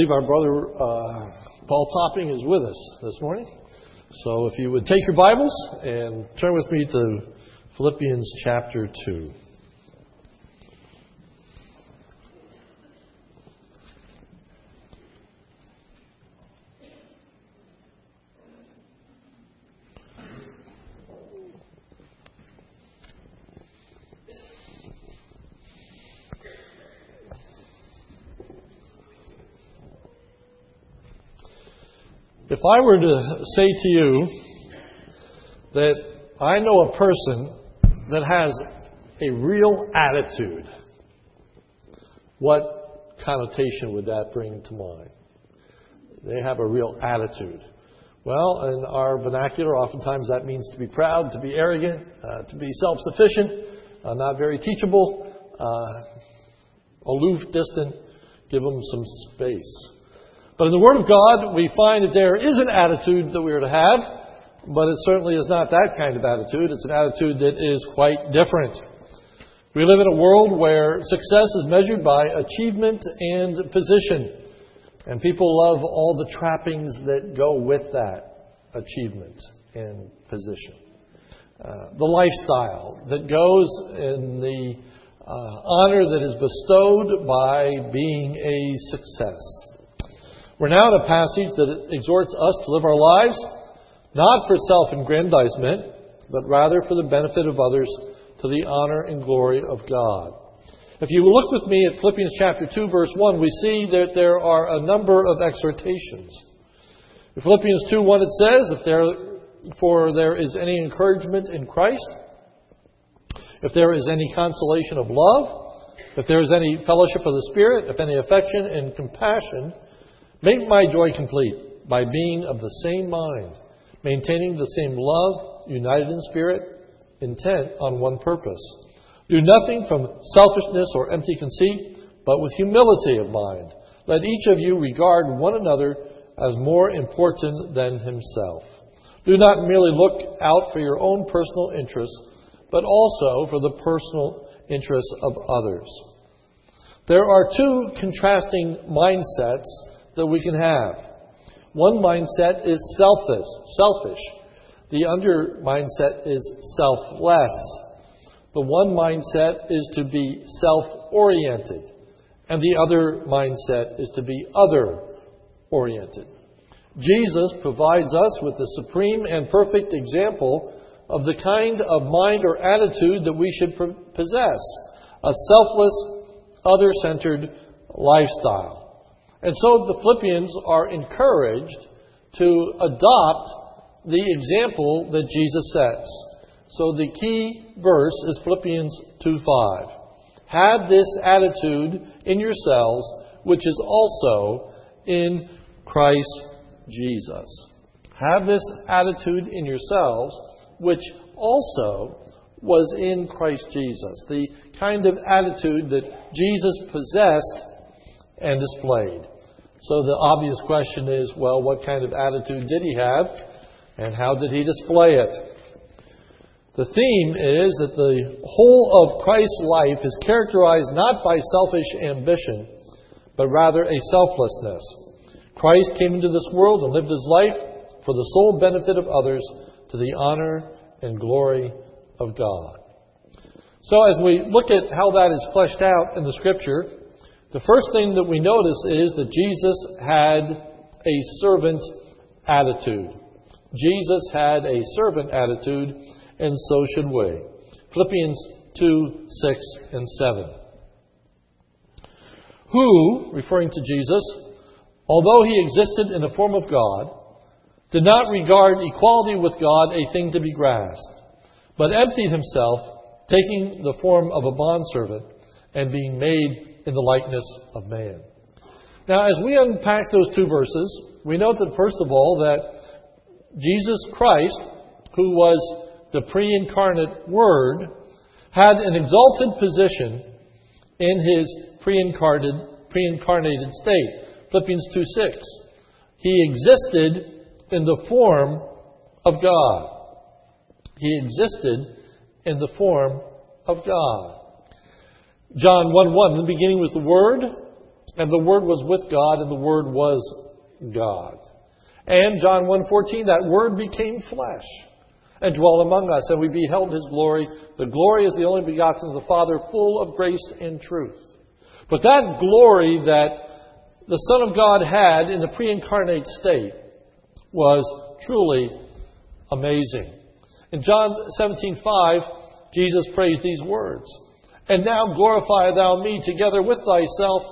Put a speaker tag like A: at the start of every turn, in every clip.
A: believe our brother uh, Paul Topping is with us this morning. So if you would take your Bibles and turn with me to Philippians chapter 2. If I were to say to you that I know a person that has a real attitude, what connotation would that bring to mind? They have a real attitude. Well, in our vernacular, oftentimes that means to be proud, to be arrogant, uh, to be self sufficient, uh, not very teachable, uh, aloof, distant. Give them some space. But in the Word of God, we find that there is an attitude that we are to have, but it certainly is not that kind of attitude. It's an attitude that is quite different. We live in a world where success is measured by achievement and position. And people love all the trappings that go with that achievement and position. Uh, the lifestyle that goes in the uh, honor that is bestowed by being a success. We're now in a passage that exhorts us to live our lives not for self aggrandizement, but rather for the benefit of others to the honor and glory of God. If you look with me at Philippians chapter 2, verse 1, we see that there are a number of exhortations. In Philippians 2 1, it says, if there, For there is any encouragement in Christ, if there is any consolation of love, if there is any fellowship of the Spirit, if any affection and compassion, Make my joy complete by being of the same mind, maintaining the same love, united in spirit, intent on one purpose. Do nothing from selfishness or empty conceit, but with humility of mind. Let each of you regard one another as more important than himself. Do not merely look out for your own personal interests, but also for the personal interests of others. There are two contrasting mindsets that we can have. One mindset is selfish, selfish. The other mindset is selfless. The one mindset is to be self-oriented, and the other mindset is to be other-oriented. Jesus provides us with the supreme and perfect example of the kind of mind or attitude that we should possess a selfless, other centered lifestyle. And so the Philippians are encouraged to adopt the example that Jesus sets. So the key verse is Philippians 2:5. Have this attitude in yourselves, which is also in Christ Jesus. Have this attitude in yourselves, which also was in Christ Jesus. The kind of attitude that Jesus possessed and displayed. So the obvious question is well, what kind of attitude did he have, and how did he display it? The theme is that the whole of Christ's life is characterized not by selfish ambition, but rather a selflessness. Christ came into this world and lived his life for the sole benefit of others to the honor and glory of God. So, as we look at how that is fleshed out in the Scripture, the first thing that we notice is that Jesus had a servant attitude. Jesus had a servant attitude, and so should we. Philippians 2 6 and 7. Who, referring to Jesus, although he existed in the form of God, did not regard equality with God a thing to be grasped, but emptied himself, taking the form of a bondservant, and being made in the likeness of man. Now, as we unpack those two verses, we note that, first of all, that Jesus Christ, who was the pre incarnate Word, had an exalted position in his pre incarnated state. Philippians 2 6. He existed in the form of God. He existed in the form of God. John 1 1, in the beginning was the Word, And the Word was with God, and the Word was God. And John 1.14, that Word became flesh and dwelt among us, and we beheld His glory. The glory is the only begotten of the Father, full of grace and truth. But that glory that the Son of God had in the pre-incarnate state was truly amazing. In John 17:5, Jesus praised these words, "And now glorify thou me together with thyself,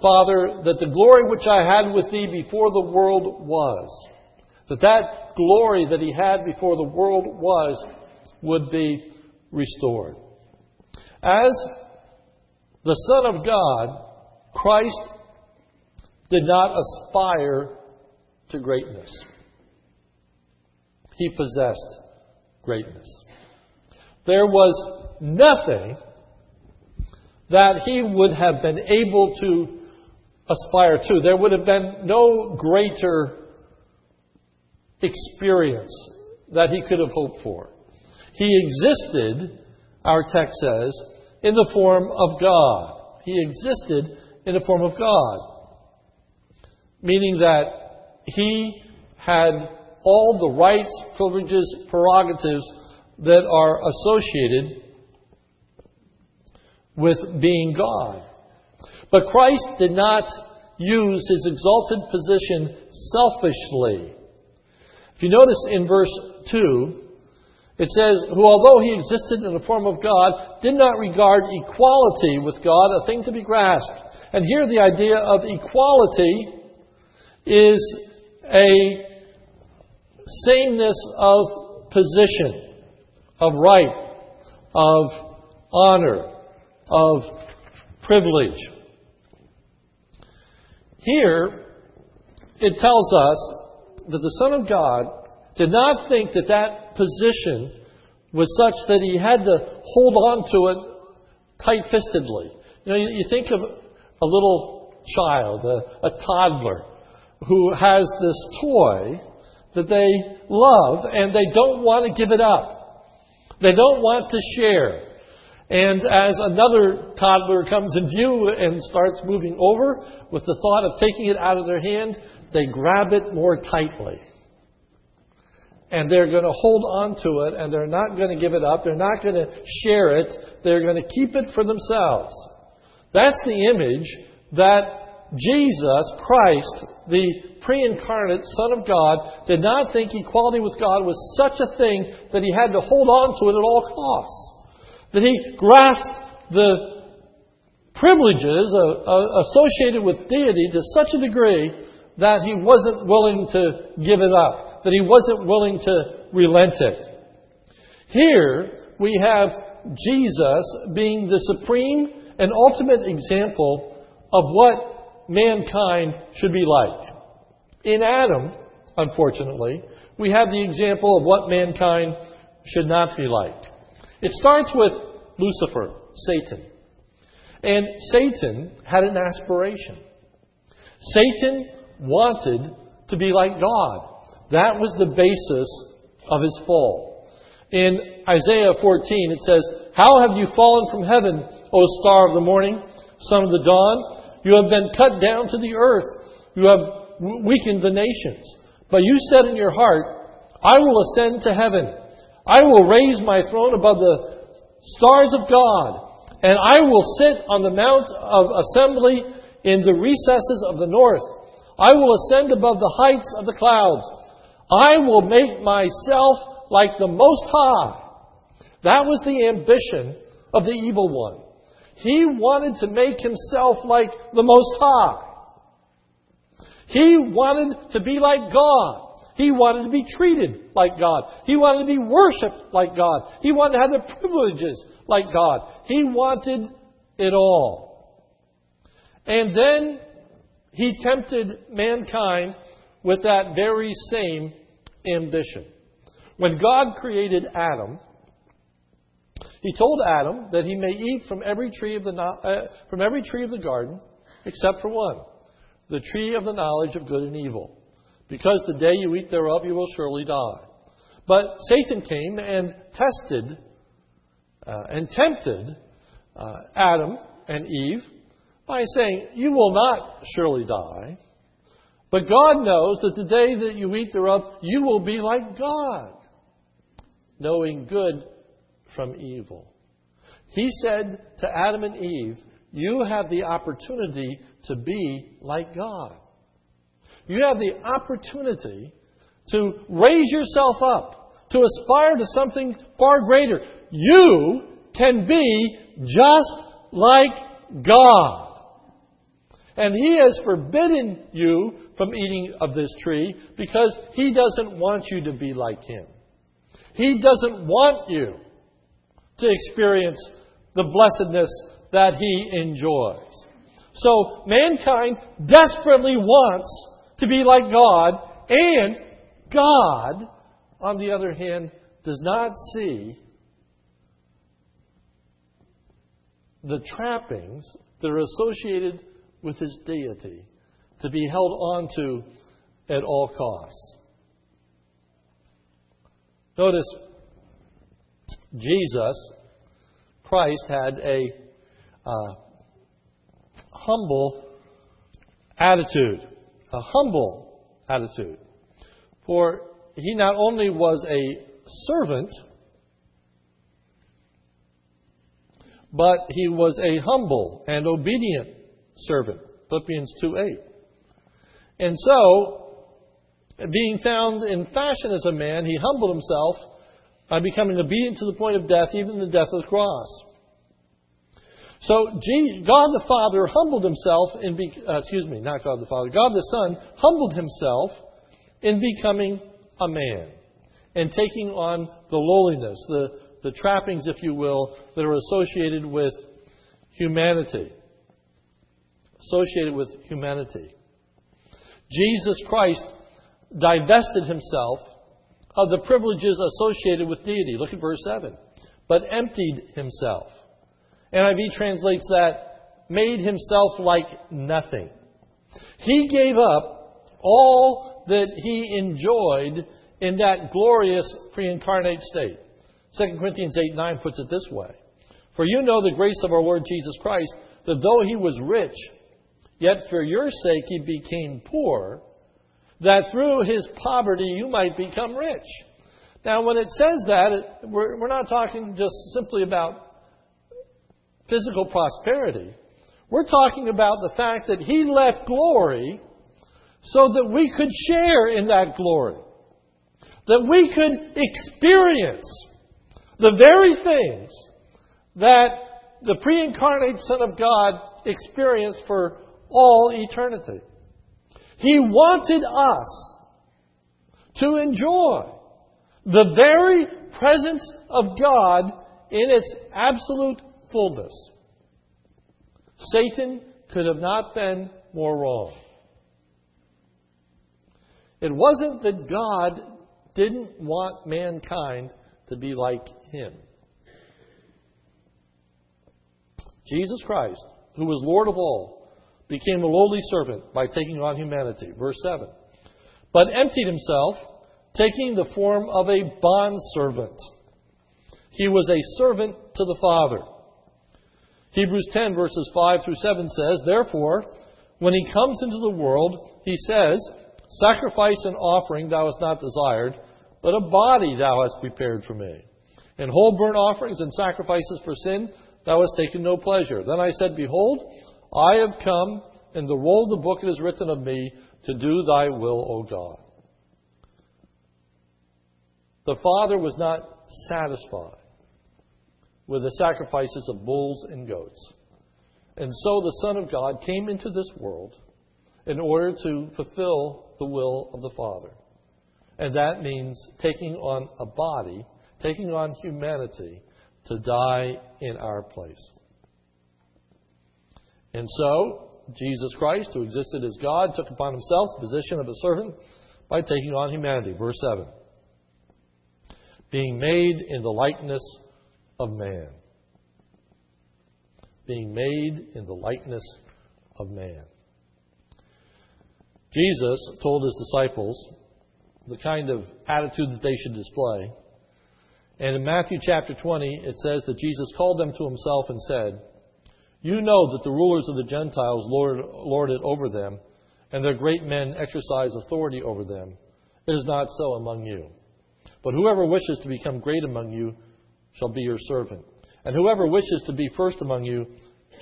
A: Father, that the glory which I had with thee before the world was, that that glory that he had before the world was, would be restored." As the Son of God, Christ did not aspire to greatness. He possessed greatness. There was nothing that he would have been able to aspire to. There would have been no greater experience that he could have hoped for. He existed, our text says, in the form of God. He existed in the form of God. Meaning that he had all the rights, privileges, prerogatives that are associated with being God. But Christ did not use his exalted position selfishly. If you notice in verse 2, it says, Who although he existed in the form of God, did not regard equality with God a thing to be grasped. And here the idea of equality is a sameness of position, of right, of honor, of privilege. Here, it tells us that the Son of God did not think that that position was such that he had to hold on to it tight fistedly. You know, you, think of a little child, a, a toddler, who has this toy that they love and they don't want to give it up. They don't want to share. And as another toddler comes in view and starts moving over with the thought of taking it out of their hand, they grab it more tightly. And they're going to hold on to it and they're not going to give it up. They're not going to share it. They're going to keep it for themselves. That's the image that Jesus Christ, the pre incarnate Son of God, did not think equality with God was such a thing that he had to hold on to it at all costs. That he grasped the privileges uh, uh, associated with deity to such a degree that he wasn't willing to give it up, that he wasn't willing to relent it. Here we have Jesus being the supreme and ultimate example of what mankind should be like. In Adam, unfortunately, we have the example of what mankind should not be like. It starts with Lucifer, Satan. And Satan had an aspiration. Satan wanted to be like God. That was the basis of his fall. In Isaiah 14, it says, How have you fallen from heaven, O star of the morning, son of the dawn? You have been cut down to the earth. You have weakened the nations. But you said in your heart, I will ascend to heaven. I will raise my throne above the stars of God, and I will sit on the mount of assembly in the recesses of the north. I will ascend above the heights of the clouds. I will make myself like the Most High. That was the ambition of the evil one. He wanted to make himself like the Most High. He wanted to be like God. He wanted to be treated like God. He wanted to be worshiped like God. He wanted to have the privileges like God. He wanted it all. And then he tempted mankind with that very same ambition. When God created Adam, he told Adam that he may eat from every tree of the uh, from every tree of the garden except for one the tree of the knowledge of good and evil, because the day you eat thereof you will surely die. But Satan came and tested uh, and tempted uh, Adam and Eve by saying, You will not surely die. But God knows that the day that you eat thereof, you will be like God, knowing good from evil. He said to Adam and Eve, You have the opportunity to be like God. You have the opportunity to raise yourself up, to aspire to something far greater. You can be just like God. And He has forbidden you from eating of this tree because He doesn't want you to be like Him. He doesn't want you to experience the blessedness that He enjoys. So mankind desperately wants to be like God, and God, on the other hand, does not see the trappings that are associated with his deity to be held on to at all costs. Notice, Jesus, Christ, had a uh, humble attitude. A humble attitude. For he not only was a servant, but he was a humble and obedient servant. Philippians 2 8. And so, being found in fashion as a man, he humbled himself by becoming obedient to the point of death, even the death of the cross. So God the Father humbled himself in, be, uh, excuse me, not God the Father, God the Son humbled himself in becoming a man and taking on the lowliness, the, the trappings, if you will, that are associated with humanity. Associated with humanity. Jesus Christ divested himself of the privileges associated with deity. Look at verse 7. But emptied himself. NIV translates that, made himself like nothing. He gave up all that he enjoyed in that glorious pre incarnate state. 2 Corinthians 8 9 puts it this way For you know the grace of our Lord Jesus Christ, that though he was rich, yet for your sake he became poor, that through his poverty you might become rich. Now, when it says that, we're, we're not talking just simply about physical prosperity. We're talking about the fact that he left glory so that we could share in that glory. That we could experience the very things that the pre incarnate Son of God experienced for all eternity. He wanted us to enjoy the very presence of God in its absolute fullness. Satan could have not been more wrong. It wasn't that God didn't want mankind to be like him. Jesus Christ, who was Lord of all, became a lowly servant by taking on humanity. Verse 7. But emptied himself, taking the form of a bondservant. He was a servant to the Father. Hebrews 10, verses 5 through 7 says, Therefore, when he comes into the world, he says, Sacrifice and offering thou hast not desired, but a body thou hast prepared for me. And whole burnt offerings and sacrifices for sin thou hast taken no pleasure. Then I said, Behold, I have come, in the roll of the book it is written of me, to do thy will, O God. The Father was not satisfied with the sacrifices of bulls and goats. And so the Son of God came into this world in order to fulfill the will of the Father. And that means taking on a body, taking on humanity to die in our place. And so, Jesus Christ, who existed as God, took upon himself the position of a servant by taking on humanity. Verse 7. Being made in the likeness of man. Being made in the likeness of man. Jesus told his disciples the kind of attitude that they should display. And in Matthew chapter 20, it says that Jesus called them to himself and said, You know that the rulers of the Gentiles lord, lord it over them, and their great men exercise authority over them. It is not so among you. But whoever wishes to become great among you shall be your servant. And whoever wishes to be first among you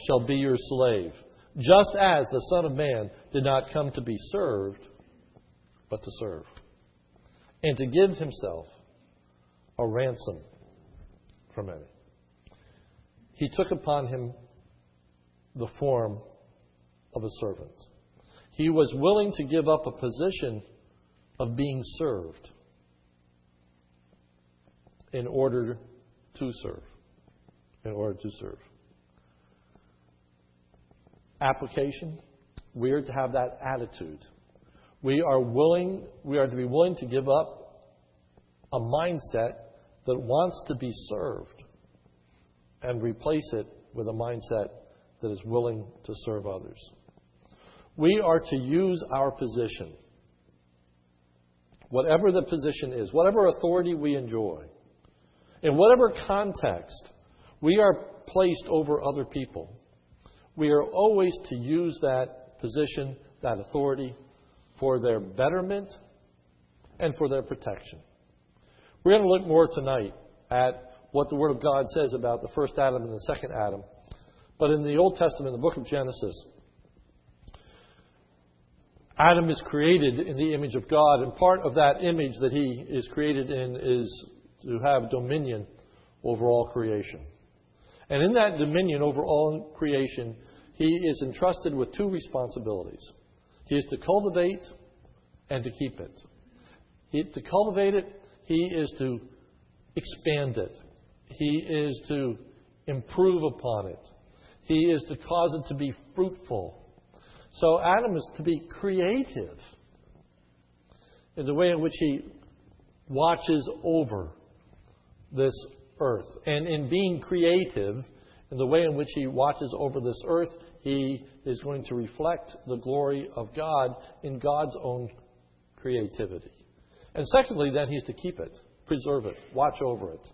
A: shall be your slave. Just as the Son of Man did not come to be served, but to serve. And to give himself a ransom for many. He took upon him the form of a servant. He was willing to give up a position of being served in order to serve. In order to serve. Application we are to have that attitude. We are willing, we are to be willing to give up a mindset that wants to be served and replace it with a mindset that is willing to serve others. We are to use our position, whatever the position is, whatever authority we enjoy, in whatever context we are placed over other people. We are always to use that position, that authority, for their betterment and for their protection. We're going to look more tonight at what the Word of God says about the first Adam and the second Adam. But in the Old Testament, the book of Genesis, Adam is created in the image of God, and part of that image that he is created in is to have dominion over all creation. And in that dominion over all creation, he is entrusted with two responsibilities. He is to cultivate and to keep it. He, to cultivate it, he is to expand it. He is to improve upon it. He is to cause it to be fruitful. So Adam is to be creative in the way in which he watches over this earth. And in being creative, in the way in which he watches over this earth, he is going to reflect the glory of God in God's own creativity. And secondly, then he's to keep it, preserve it, watch over it,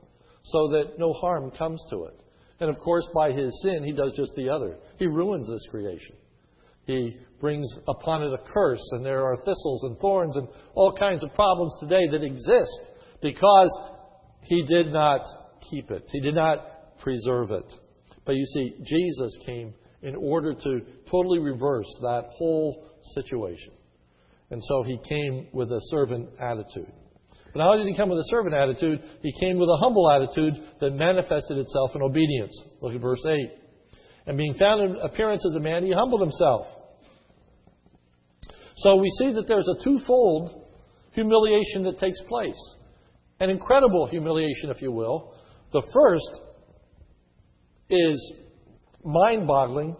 A: so that no harm comes to it. And of course, by his sin, he does just the other. He ruins this creation. He brings upon it a curse, and there are thistles and thorns and all kinds of problems today that exist because he did not keep it, he did not preserve it. But you see, Jesus came in order to totally reverse that whole situation. And so he came with a servant attitude. But not only did he come with a servant attitude, he came with a humble attitude that manifested itself in obedience. Look at verse 8. And being found in appearance as a man, he humbled himself. So we see that there's a twofold humiliation that takes place. An incredible humiliation, if you will. The first is mind boggling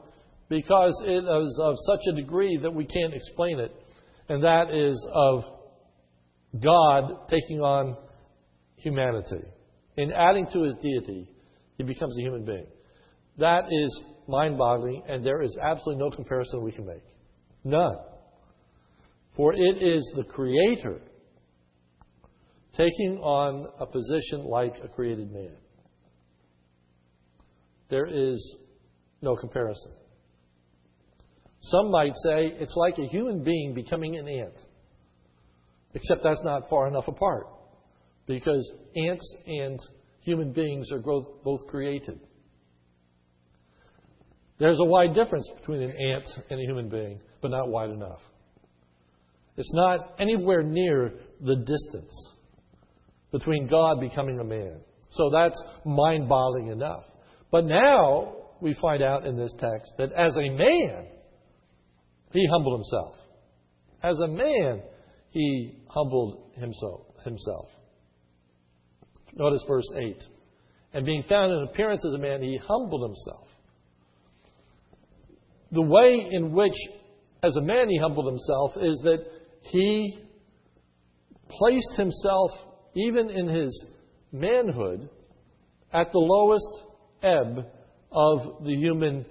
A: because it is of such a degree that we can't explain it, and that is of God taking on humanity. In adding to his deity, he becomes a human being. That is mind boggling, and there is absolutely no comparison we can make. None. For it is the Creator taking on a position like a created man. There is no comparison. Some might say it's like a human being becoming an ant. Except that's not far enough apart. Because ants and human beings are both, created. There's a wide difference between an ant and a human being, but not wide enough. It's not anywhere near the distance between God becoming a man. So that's mind boggling enough. But now we find out in this text that as a man, he humbled himself. As a man, he humbled himself. Notice verse 8. And being found in appearance as a man, he humbled himself. The way in which, as a man, he humbled himself is that he placed himself, even in his manhood, at the lowest ebb of the human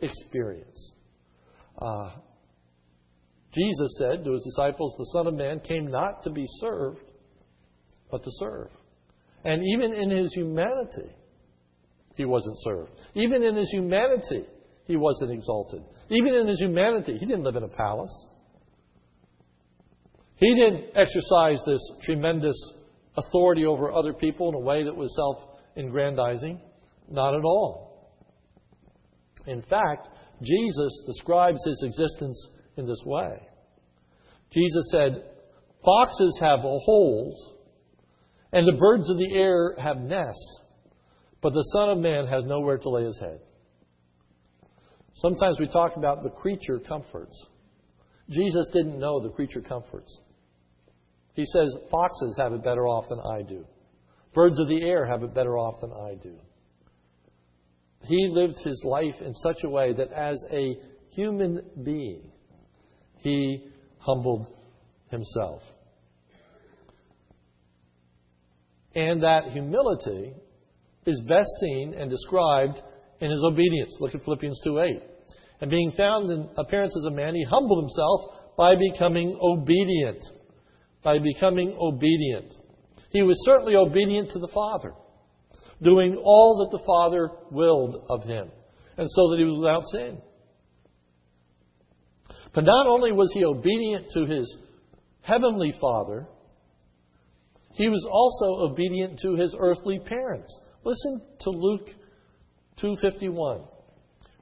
A: experience. Uh, Jesus said to his disciples, The Son of Man came not to be served, but to serve. And even in his humanity, he wasn't served. Even in his humanity, he wasn't exalted. Even in his humanity, he didn't live in a palace. He didn't exercise this tremendous authority over other people in a way that was self aggrandizing. Not at all. In fact, Jesus describes his existence in this way. Jesus said, Foxes have holes, and the birds of the air have nests, but the Son of Man has nowhere to lay his head. Sometimes we talk about the creature comforts. Jesus didn't know the creature comforts. He says, Foxes have it better off than I do. Birds of the air have it better off than I do. He lived his life in such a way that as a human being, he humbled himself. And that humility is best seen and described in his obedience. Look at Philippians 2 8. And being found in appearance as a man, he humbled himself by becoming obedient. By becoming obedient. He was certainly obedient to the Father, doing all that the Father willed of him, and so that he was without sin. But not only was he obedient to his heavenly Father, he was also obedient to his earthly parents. Listen to Luke 251,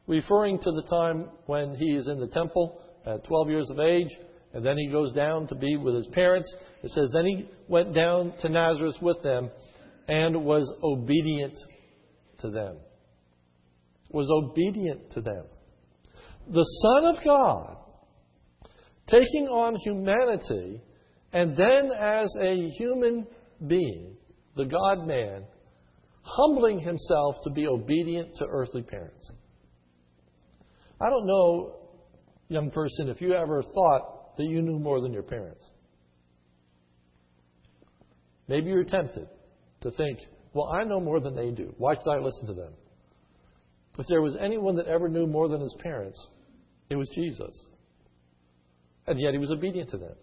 A: referring to the time when he is in the temple at 12 years of age, and then he goes down to be with his parents. It says, Then he went down to Nazareth with them and was obedient to them. Was obedient to them. The Son of God, taking on humanity, and then as a human being, the God man, humbling himself to be obedient to earthly parents. I don't know, young person, if you ever thought that you knew more than your parents. Maybe you're tempted to think, well, I know more than they do. Why should I listen to them? If there was anyone that ever knew more than his parents, it was Jesus. And yet he was obedient to them.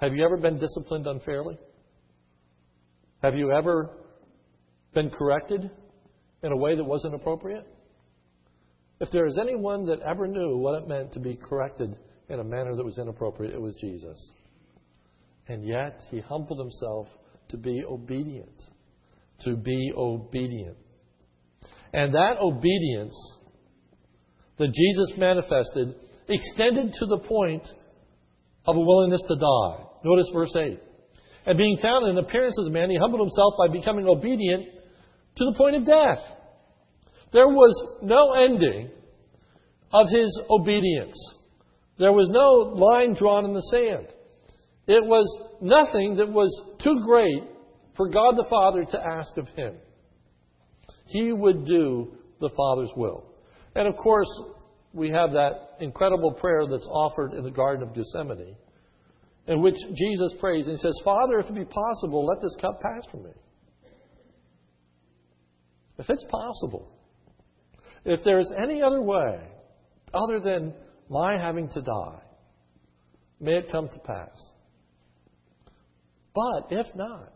A: Have you ever been disciplined unfairly? Have you ever been corrected in a way that wasn't appropriate? If there is anyone that ever knew what it meant to be corrected in a manner that was inappropriate, it was Jesus. And yet, he humbled himself to be obedient. To be obedient. And that obedience that Jesus manifested extended to the point of a willingness to die. Notice verse 8. And being found in appearance as a man, he humbled himself by becoming obedient to the point of death. There was no ending of his obedience. There was no line drawn in the sand. It was nothing that was too great for God the Father to ask of him. He would do the Father's will. And of course, we have that incredible prayer that's offered in the Garden of Gethsemane, in which Jesus prays and he says, Father, if it be possible, let this cup pass from me. If it's possible, if there is any other way other than my having to die, may it come to pass. But if not,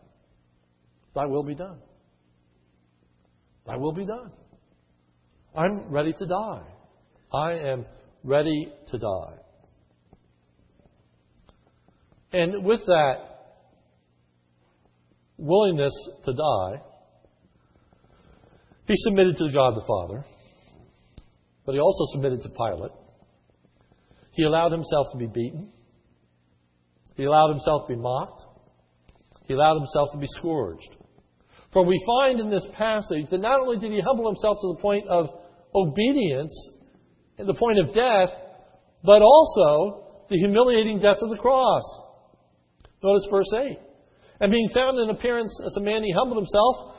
A: thy will be done. Thy will be done. I'm ready to die. I am ready to die. And with that willingness to die, he submitted to God the Father, but he also submitted to Pilate. He allowed himself to be beaten. He allowed himself to be mocked. He allowed himself to be scourged. For we find in this passage that not only did he humble himself to the point of obedience, the point of death, but also the humiliating death of the cross. Notice verse 8. And being found in appearance as a man, he humbled himself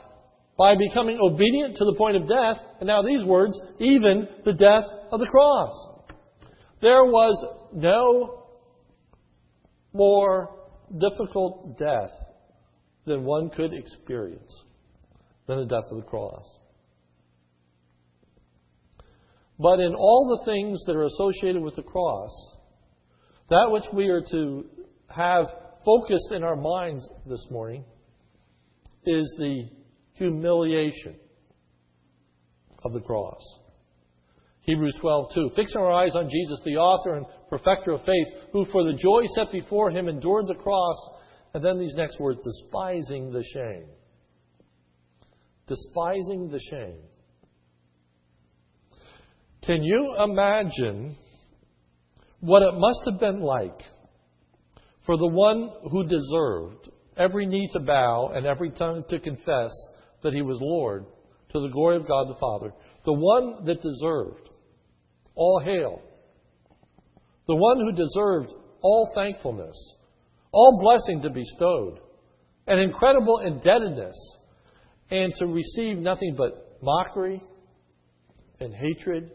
A: by becoming obedient to the point of death. And now these words, even the death of the cross. There was no more difficult death than one could experience than the death of the cross. But in all the things that are associated with the cross, that which we are to have focused in our minds this morning is the humiliation of the cross. Hebrews 12:2. Fixing our eyes on Jesus, the author and perfecter of faith, who for the joy set before him endured the cross. And then these next words despising the shame. Despising the shame. Can you imagine what it must have been like for the one who deserved every knee to bow and every tongue to confess that he was Lord to the glory of God the Father, the one that deserved all hail, the one who deserved all thankfulness, all blessing to be bestowed, an incredible indebtedness, and to receive nothing but mockery and hatred,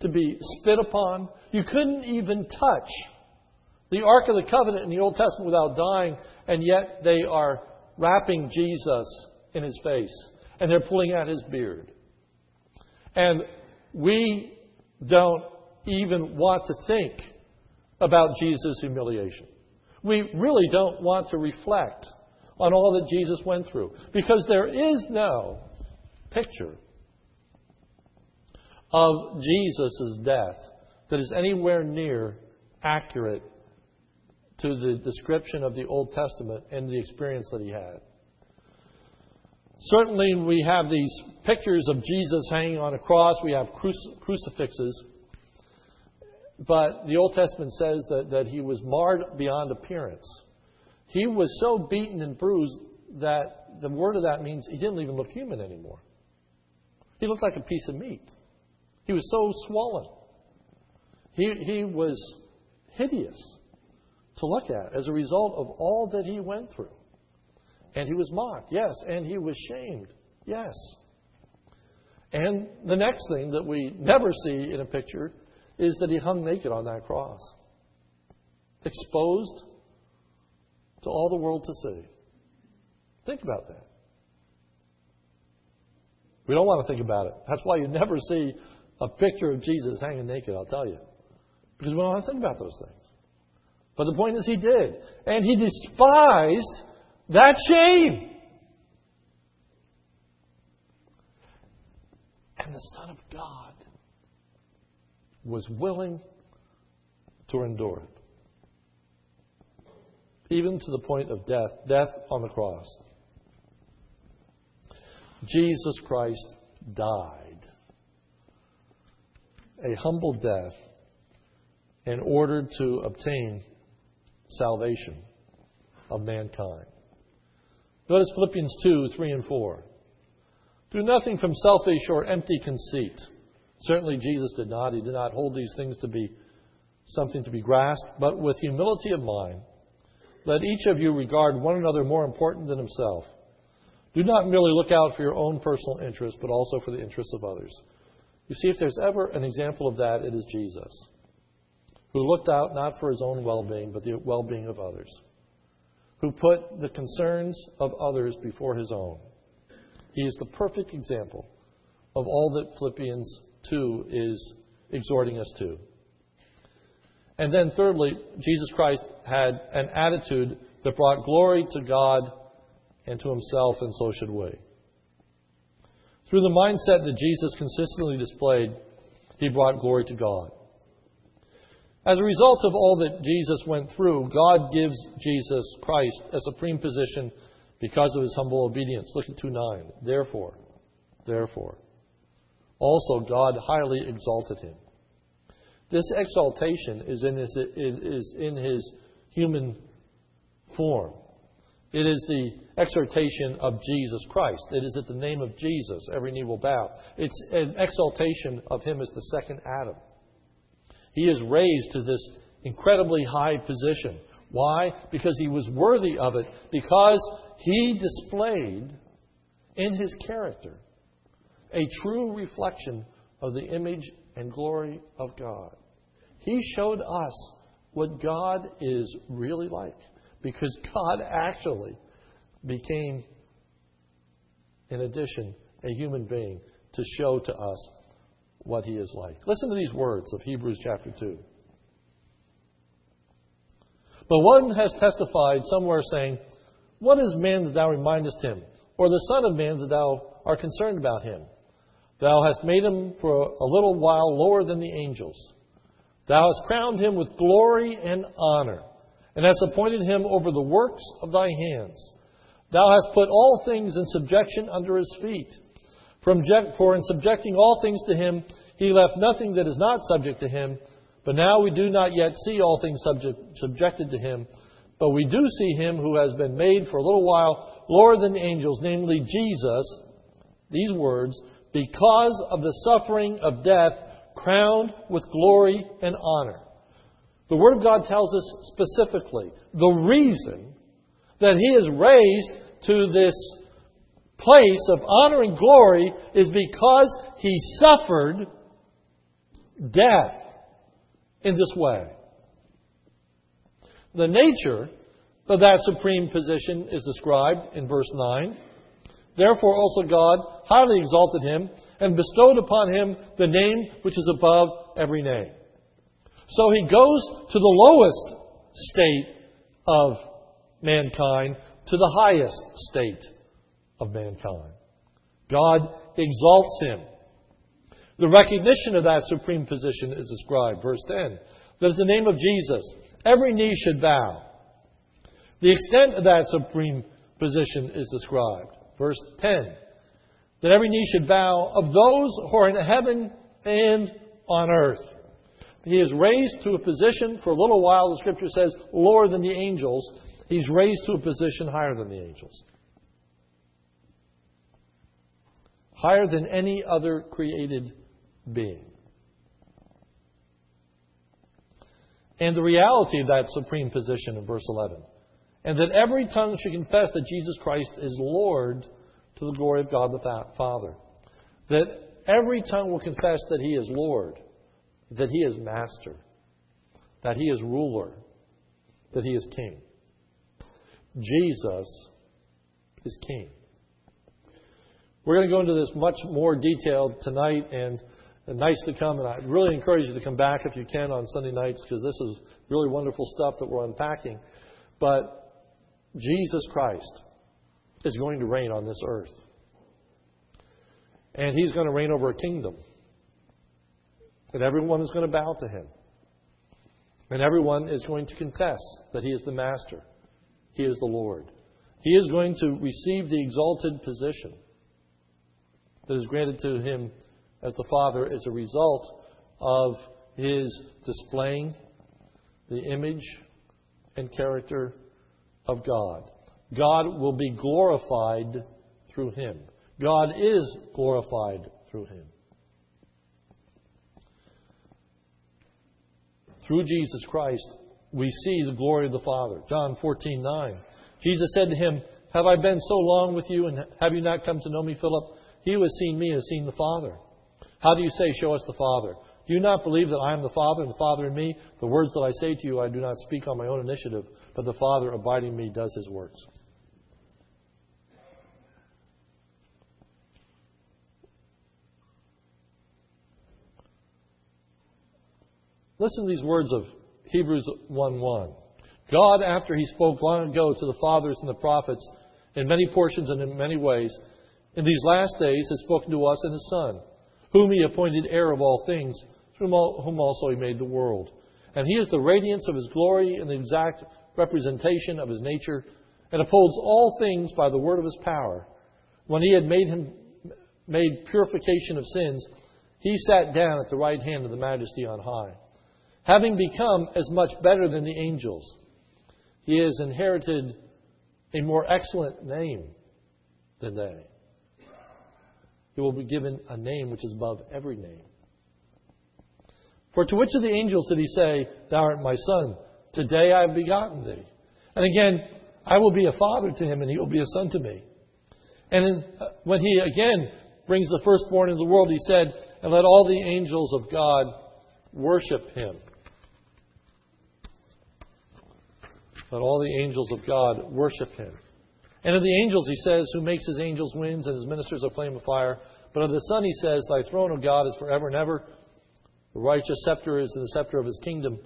A: to be spit upon. You couldn't even touch the Ark of the Covenant in the Old Testament without dying, and yet they are wrapping Jesus in his face, and they're pulling out his beard. And we don't even want to think about Jesus' humiliation. We really don't want to reflect on all that Jesus went through because there is no picture of Jesus' death that is anywhere near accurate to the description of the Old Testament and the experience that he had. Certainly, we have these pictures of Jesus hanging on a cross, we have crucifixes. But the Old Testament says that, that he was marred beyond appearance. He was so beaten and bruised that the word of that means he didn't even look human anymore. He looked like a piece of meat. He was so swollen. He, he was hideous to look at as a result of all that he went through. And he was mocked, yes, and he was shamed, yes. And the next thing that we never see in a picture is that he hung naked on that cross, exposed to all the world to see. Think about that. We don't want to think about it. That's why you never see a picture of Jesus hanging naked, I'll tell you. Because we don't want to think about those things. But the point is, he did. And he despised that shame. And the Son of God was willing to endure it. Even to the point of death, death on the cross. Jesus Christ died a humble death in order to obtain salvation of mankind. Notice Philippians 2 3 and 4. Do nothing from selfish or empty conceit. Certainly, Jesus did not. He did not hold these things to be something to be grasped, but with humility of mind, let each of you regard one another more important than himself. Do not merely look out for your own personal interests, but also for the interests of others. You see, if there's ever an example of that, it is Jesus, who looked out not for his own well being, but the well being of others, who put the concerns of others before his own. He is the perfect example of all that Philippians 2 is exhorting us to. And then, thirdly, Jesus Christ had an attitude that brought glory to God and to himself, and so should we. Through the mindset that Jesus consistently displayed, he brought glory to God. As a result of all that Jesus went through, God gives Jesus Christ a supreme position because of his humble obedience. Look at 2 9. Therefore, therefore, also God highly exalted him. This exaltation is in his, is in his human form. It is the exhortation of Jesus Christ. It is at the name of Jesus every knee will bow. It's an exaltation of him as the second Adam. He is raised to this incredibly high position. Why? Because he was worthy of it, because he displayed in his character a true reflection of the image and glory of God. He showed us what God is really like because God actually became, in addition, a human being to show to us what he is like. Listen to these words of Hebrews chapter 2. But one has testified somewhere saying, What is man that thou remindest him? Or the Son of Man that thou art concerned about him? Thou hast made him for a little while lower than the angels. Thou hast crowned him with glory and honor, and hast appointed him over the works of thy hands. Thou hast put all things in subjection under his feet. For in subjecting all things to him, he left nothing that is not subject to him. But now we do not yet see all things subject, subjected to him. But we do see him who has been made for a little while lower than the angels, namely Jesus, these words, because of the suffering of death, crowned with glory and honor. The Word of God tells us specifically the reason that He is raised to this place of honor and glory is because He suffered death in this way. The nature of that supreme position is described in verse 9. Therefore also God highly exalted him and bestowed upon him the name which is above every name. So he goes to the lowest state of mankind to the highest state of mankind. God exalts him. The recognition of that supreme position is described. Verse 10 that at the name of Jesus, every knee should bow. The extent of that supreme position is described. Verse 10 that every knee should bow of those who are in heaven and on earth. He is raised to a position for a little while, the scripture says, lower than the angels. He's raised to a position higher than the angels. Higher than any other created being. And the reality of that supreme position in verse 11. And that every tongue should confess that Jesus Christ is Lord to the glory of God the Father. That every tongue will confess that He is Lord, that He is Master, that He is ruler, that He is King. Jesus is King. We're going to go into this much more detail tonight, and nice to come. And I really encourage you to come back if you can on Sunday nights because this is really wonderful stuff that we're unpacking. But Jesus Christ is going to reign on this earth. And he's going to reign over a kingdom. And everyone is going to bow to him. And everyone is going to confess that he is the master, he is the Lord. He is going to receive the exalted position that is granted to him as the Father as a result of his displaying the image and character of God. God will be glorified through him. God is glorified through him. Through Jesus Christ, we see the glory of the Father. John 14, 9. Jesus said to him, Have I been so long with you, and have you not come to know me, Philip? He who has seen me has seen the Father. How do you say, Show us the Father? Do you not believe that I am the Father and the Father in me? The words that I say to you, I do not speak on my own initiative, but the Father abiding in me does his works. Listen to these words of Hebrews 1:1. God, after he spoke long ago to the fathers and the prophets in many portions and in many ways, in these last days has spoken to us in His Son, whom He appointed heir of all things, through whom also He made the world. And He is the radiance of His glory and the exact representation of His nature, and upholds all things by the word of His power. When He had made Him made purification of sins, He sat down at the right hand of the Majesty on high, having become as much better than the angels. He has inherited a more excellent name than they. He will be given a name which is above every name. For to which of the angels did he say, Thou art my son? Today I have begotten thee. And again, I will be a father to him, and he will be a son to me. And in, uh, when he again brings the firstborn into the world, he said, And let all the angels of God worship him. Let all the angels of God worship him. And of the angels, he says, who makes his angels winds and his ministers a flame of fire. But of the Son, he says, Thy throne, O God, is forever and ever. The righteous scepter is the scepter of his kingdom.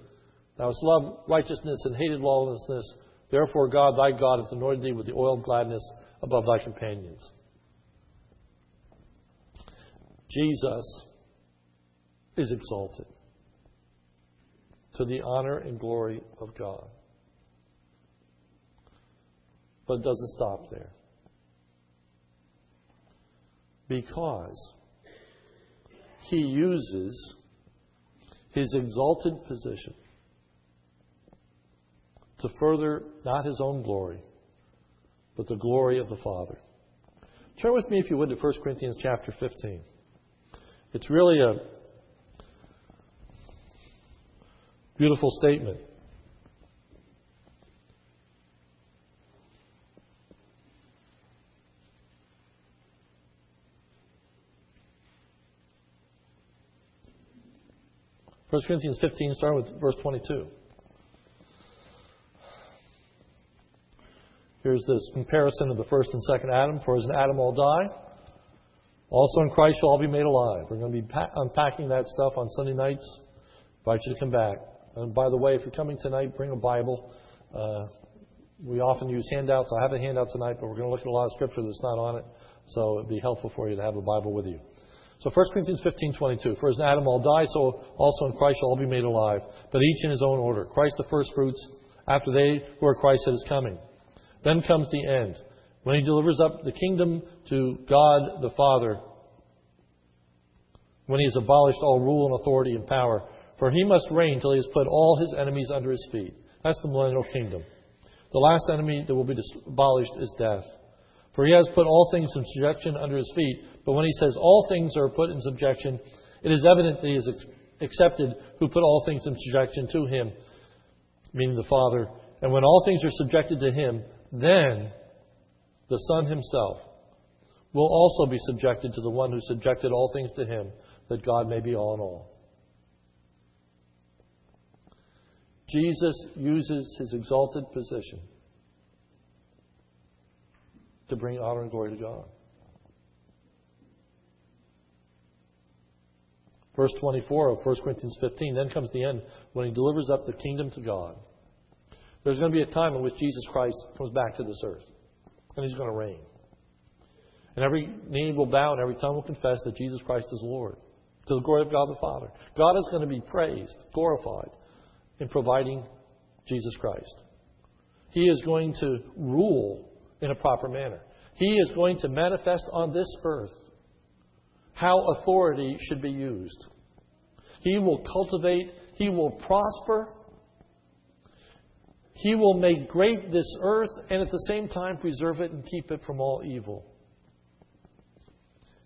A: Thou hast loved righteousness and hated lawlessness. Therefore, God, thy God, hath anointed thee with the oil of gladness above thy companions. Jesus is exalted to the honor and glory of God. But it doesn't stop there. Because he uses his exalted position to further not his own glory, but the glory of the Father. Turn with me, if you would, to 1 Corinthians chapter 15. It's really a beautiful statement. First Corinthians 15, starting with verse 22. Here's this comparison of the first and second Adam. For as in Adam all die, also in Christ shall all be made alive. We're going to be unpacking that stuff on Sunday nights. I invite you to come back. And by the way, if you're coming tonight, bring a Bible. Uh, we often use handouts. I have a handout tonight, but we're going to look at a lot of scripture that's not on it. So it'd be helpful for you to have a Bible with you. So 1 Corinthians 15, 22. For as Adam all die, so also in Christ shall all be made alive, but each in his own order. Christ the first fruits, after they who are Christ that is coming. Then comes the end, when he delivers up the kingdom to God the Father, when he has abolished all rule and authority and power. For he must reign till he has put all his enemies under his feet. That's the millennial kingdom. The last enemy that will be abolished is death. For he has put all things in subjection under his feet. But when he says all things are put in subjection, it is evident that he is accepted who put all things in subjection to him, meaning the Father. And when all things are subjected to him, then the Son himself will also be subjected to the one who subjected all things to him, that God may be all in all. Jesus uses his exalted position to bring honor and glory to God. Verse 24 of 1 Corinthians 15, then comes the end when he delivers up the kingdom to God. There's going to be a time in which Jesus Christ comes back to this earth, and he's going to reign. And every knee will bow and every tongue will confess that Jesus Christ is Lord, to the glory of God the Father. God is going to be praised, glorified, in providing Jesus Christ. He is going to rule in a proper manner. He is going to manifest on this earth how authority should be used. He will cultivate, He will prosper, He will make great this earth, and at the same time preserve it and keep it from all evil.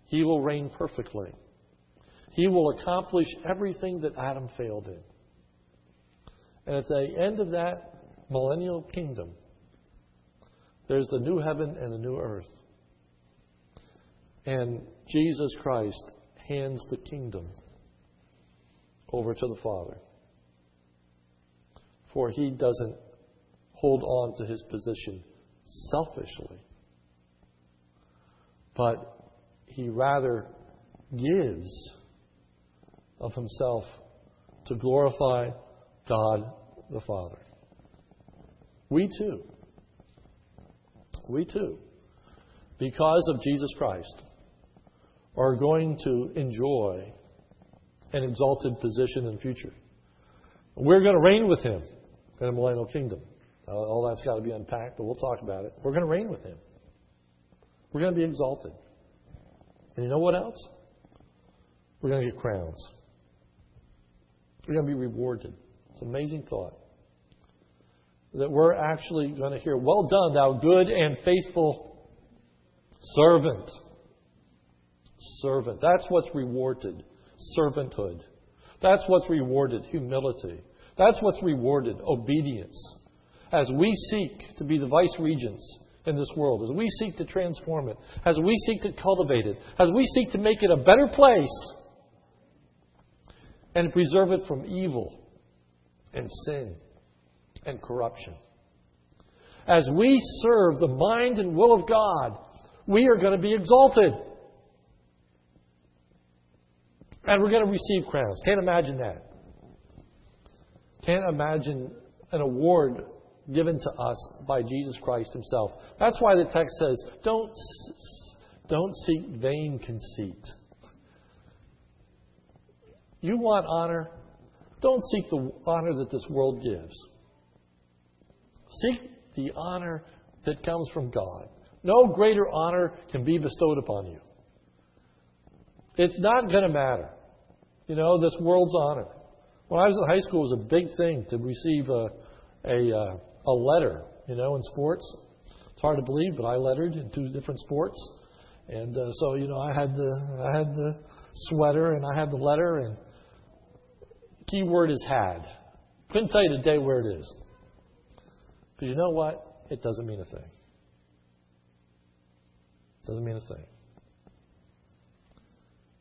A: He will reign perfectly. He will accomplish everything that Adam failed in. And at the end of that millennial kingdom, there's the new heaven and the new earth. And Jesus Christ hands the kingdom over to the Father. For he doesn't hold on to his position selfishly, but he rather gives of himself to glorify God the Father. We too we too, because of Jesus Christ, are going to enjoy an exalted position in the future. We're going to reign with him in the millennial kingdom. All that's got to be unpacked, but we'll talk about it. We're going to reign with him. We're going to be exalted. And you know what else? We're going to get crowns. We're going to be rewarded. It's an amazing thought that we're actually going to hear, Well done, thou good and faithful servant. Servant. That's what's rewarded. Servanthood. That's what's rewarded. Humility. That's what's rewarded. Obedience. As we seek to be the vice regents in this world, as we seek to transform it, as we seek to cultivate it, as we seek to make it a better place and preserve it from evil and sin and corruption. As we serve the mind and will of God, we are going to be exalted. And we're going to receive crowns. Can't imagine that. Can't imagine an award given to us by Jesus Christ Himself. That's why the text says, don't, don't seek vain conceit. You want honor? Don't seek the honor that this world gives. Seek the honor that comes from God. No greater honor can be bestowed upon you. It's not going to matter. You know, this world's honor. When I was in high school, it was a big thing to receive a, a, uh, a letter, you know, in sports. It's hard to believe, but I lettered in two different sports. And uh, so, you know, I had the I had the sweater and I had the letter and key word is had. Couldn't tell you the day where it is. But you know what? It doesn't mean a thing. It Doesn't mean a thing.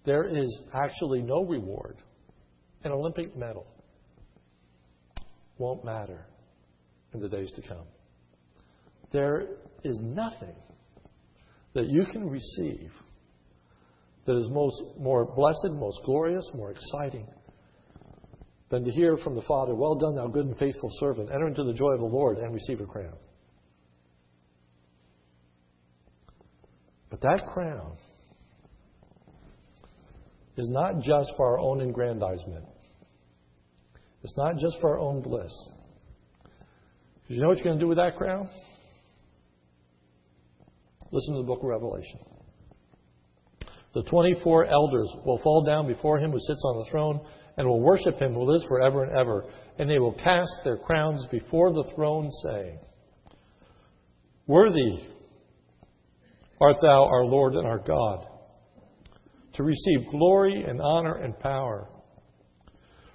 A: There is actually no reward. An Olympic medal won't matter in the days to come. There is nothing that you can receive that is most, more blessed, most glorious, more exciting than to hear from the Father, Well done, thou good and faithful servant. Enter into the joy of the Lord and receive a crown. But that crown is not just for our own aggrandizement. It's not just for our own bliss. Because you know what you're going to do with that crown? Listen to the book of Revelation. The 24 elders will fall down before him who sits on the throne and will worship him who lives forever and ever. And they will cast their crowns before the throne, saying, Worthy art thou, our Lord and our God, to receive glory and honor and power.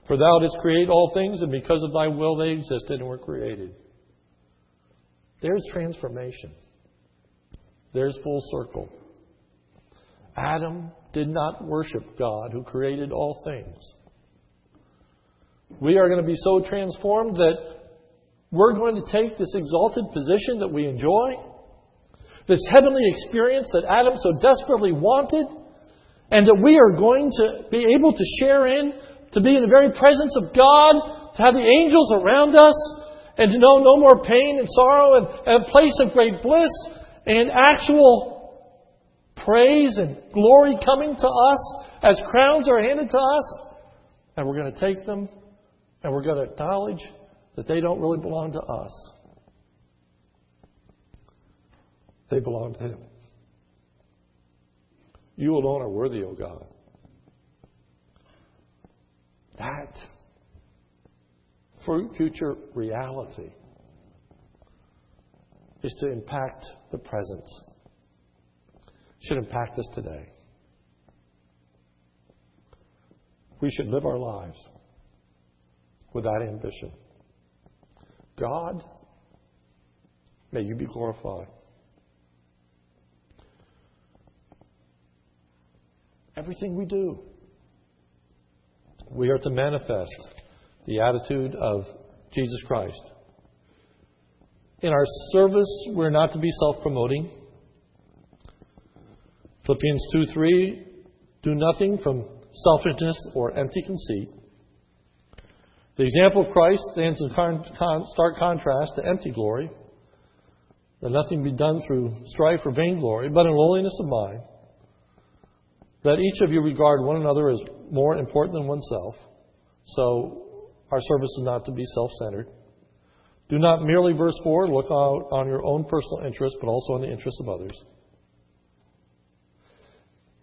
A: For thou didst create all things, and because of thy will they existed and were created. There's transformation. There's full circle. Adam did not worship God who created all things. We are going to be so transformed that we're going to take this exalted position that we enjoy, this heavenly experience that Adam so desperately wanted, and that we are going to be able to share in, to be in the very presence of God, to have the angels around us, and to know no more pain and sorrow, and, and a place of great bliss, and actual praise and glory coming to us as crowns are handed to us. And we're going to take them and we're going to acknowledge that they don't really belong to us. They belong to Him. You alone are worthy, O God. That future reality is to impact the present. Should impact us today. We should live our lives with that ambition. God, may you be glorified. Everything we do, we are to manifest the attitude of Jesus Christ. In our service, we're not to be self promoting. Philippians 2 3 Do nothing from selfishness or empty conceit. The example of Christ stands in stark contrast to empty glory. That nothing be done through strife or vainglory, but in lowliness of mind. That each of you regard one another as more important than oneself. So our service is not to be self centered. Do not merely, verse 4, look out on your own personal interests, but also on the interests of others.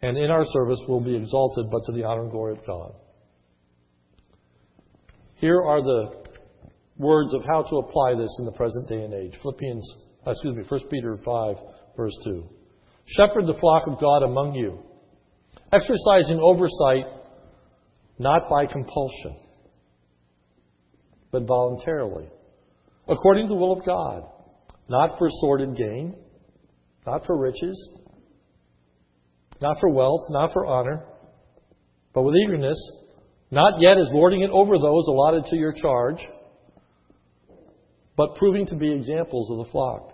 A: And in our service we'll be exalted, but to the honor and glory of God. Here are the words of how to apply this in the present day and age. Philippians, uh, excuse me, 1 Peter 5, verse 2. Shepherd the flock of God among you, exercising oversight not by compulsion, but voluntarily, according to the will of God, not for sordid gain, not for riches, not for wealth, not for honor, but with eagerness not yet as lording it over those allotted to your charge, but proving to be examples of the flock.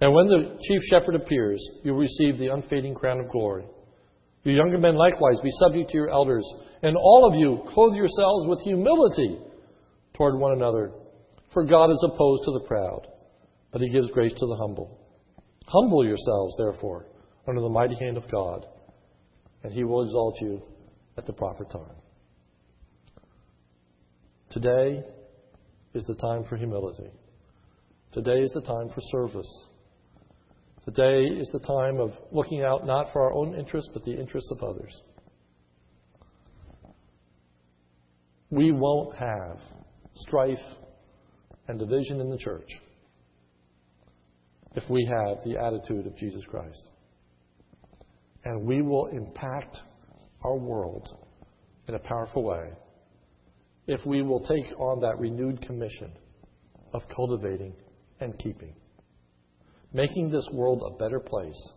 A: And when the chief shepherd appears, you'll receive the unfading crown of glory. You younger men likewise be subject to your elders, and all of you clothe yourselves with humility toward one another. For God is opposed to the proud, but he gives grace to the humble. Humble yourselves, therefore, under the mighty hand of God, and he will exalt you at the proper time. Today is the time for humility. Today is the time for service. Today is the time of looking out not for our own interests, but the interests of others. We won't have strife and division in the church if we have the attitude of Jesus Christ. And we will impact our world in a powerful way if we will take on that renewed commission of cultivating and keeping, making this world a better place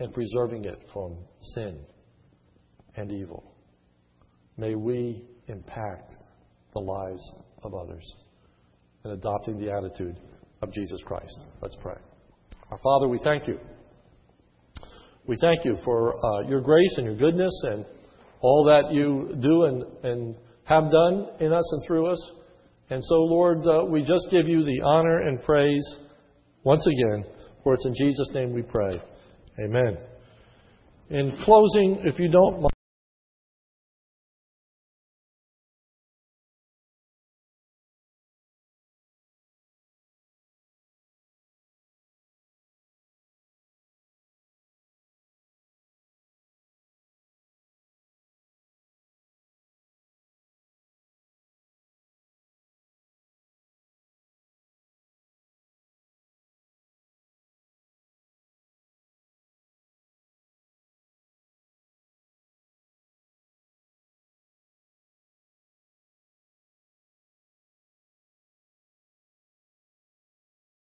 A: and preserving it from sin and evil. May we impact the lives of others in adopting the attitude of Jesus Christ. Let's pray. Our Father, we thank you. We thank you for uh, your grace and your goodness and all that you do and, and have done in us and through us. And so, Lord, uh, we just give you the honor and praise once again, for it's in Jesus' name we pray. Amen. In closing, if you don't mind.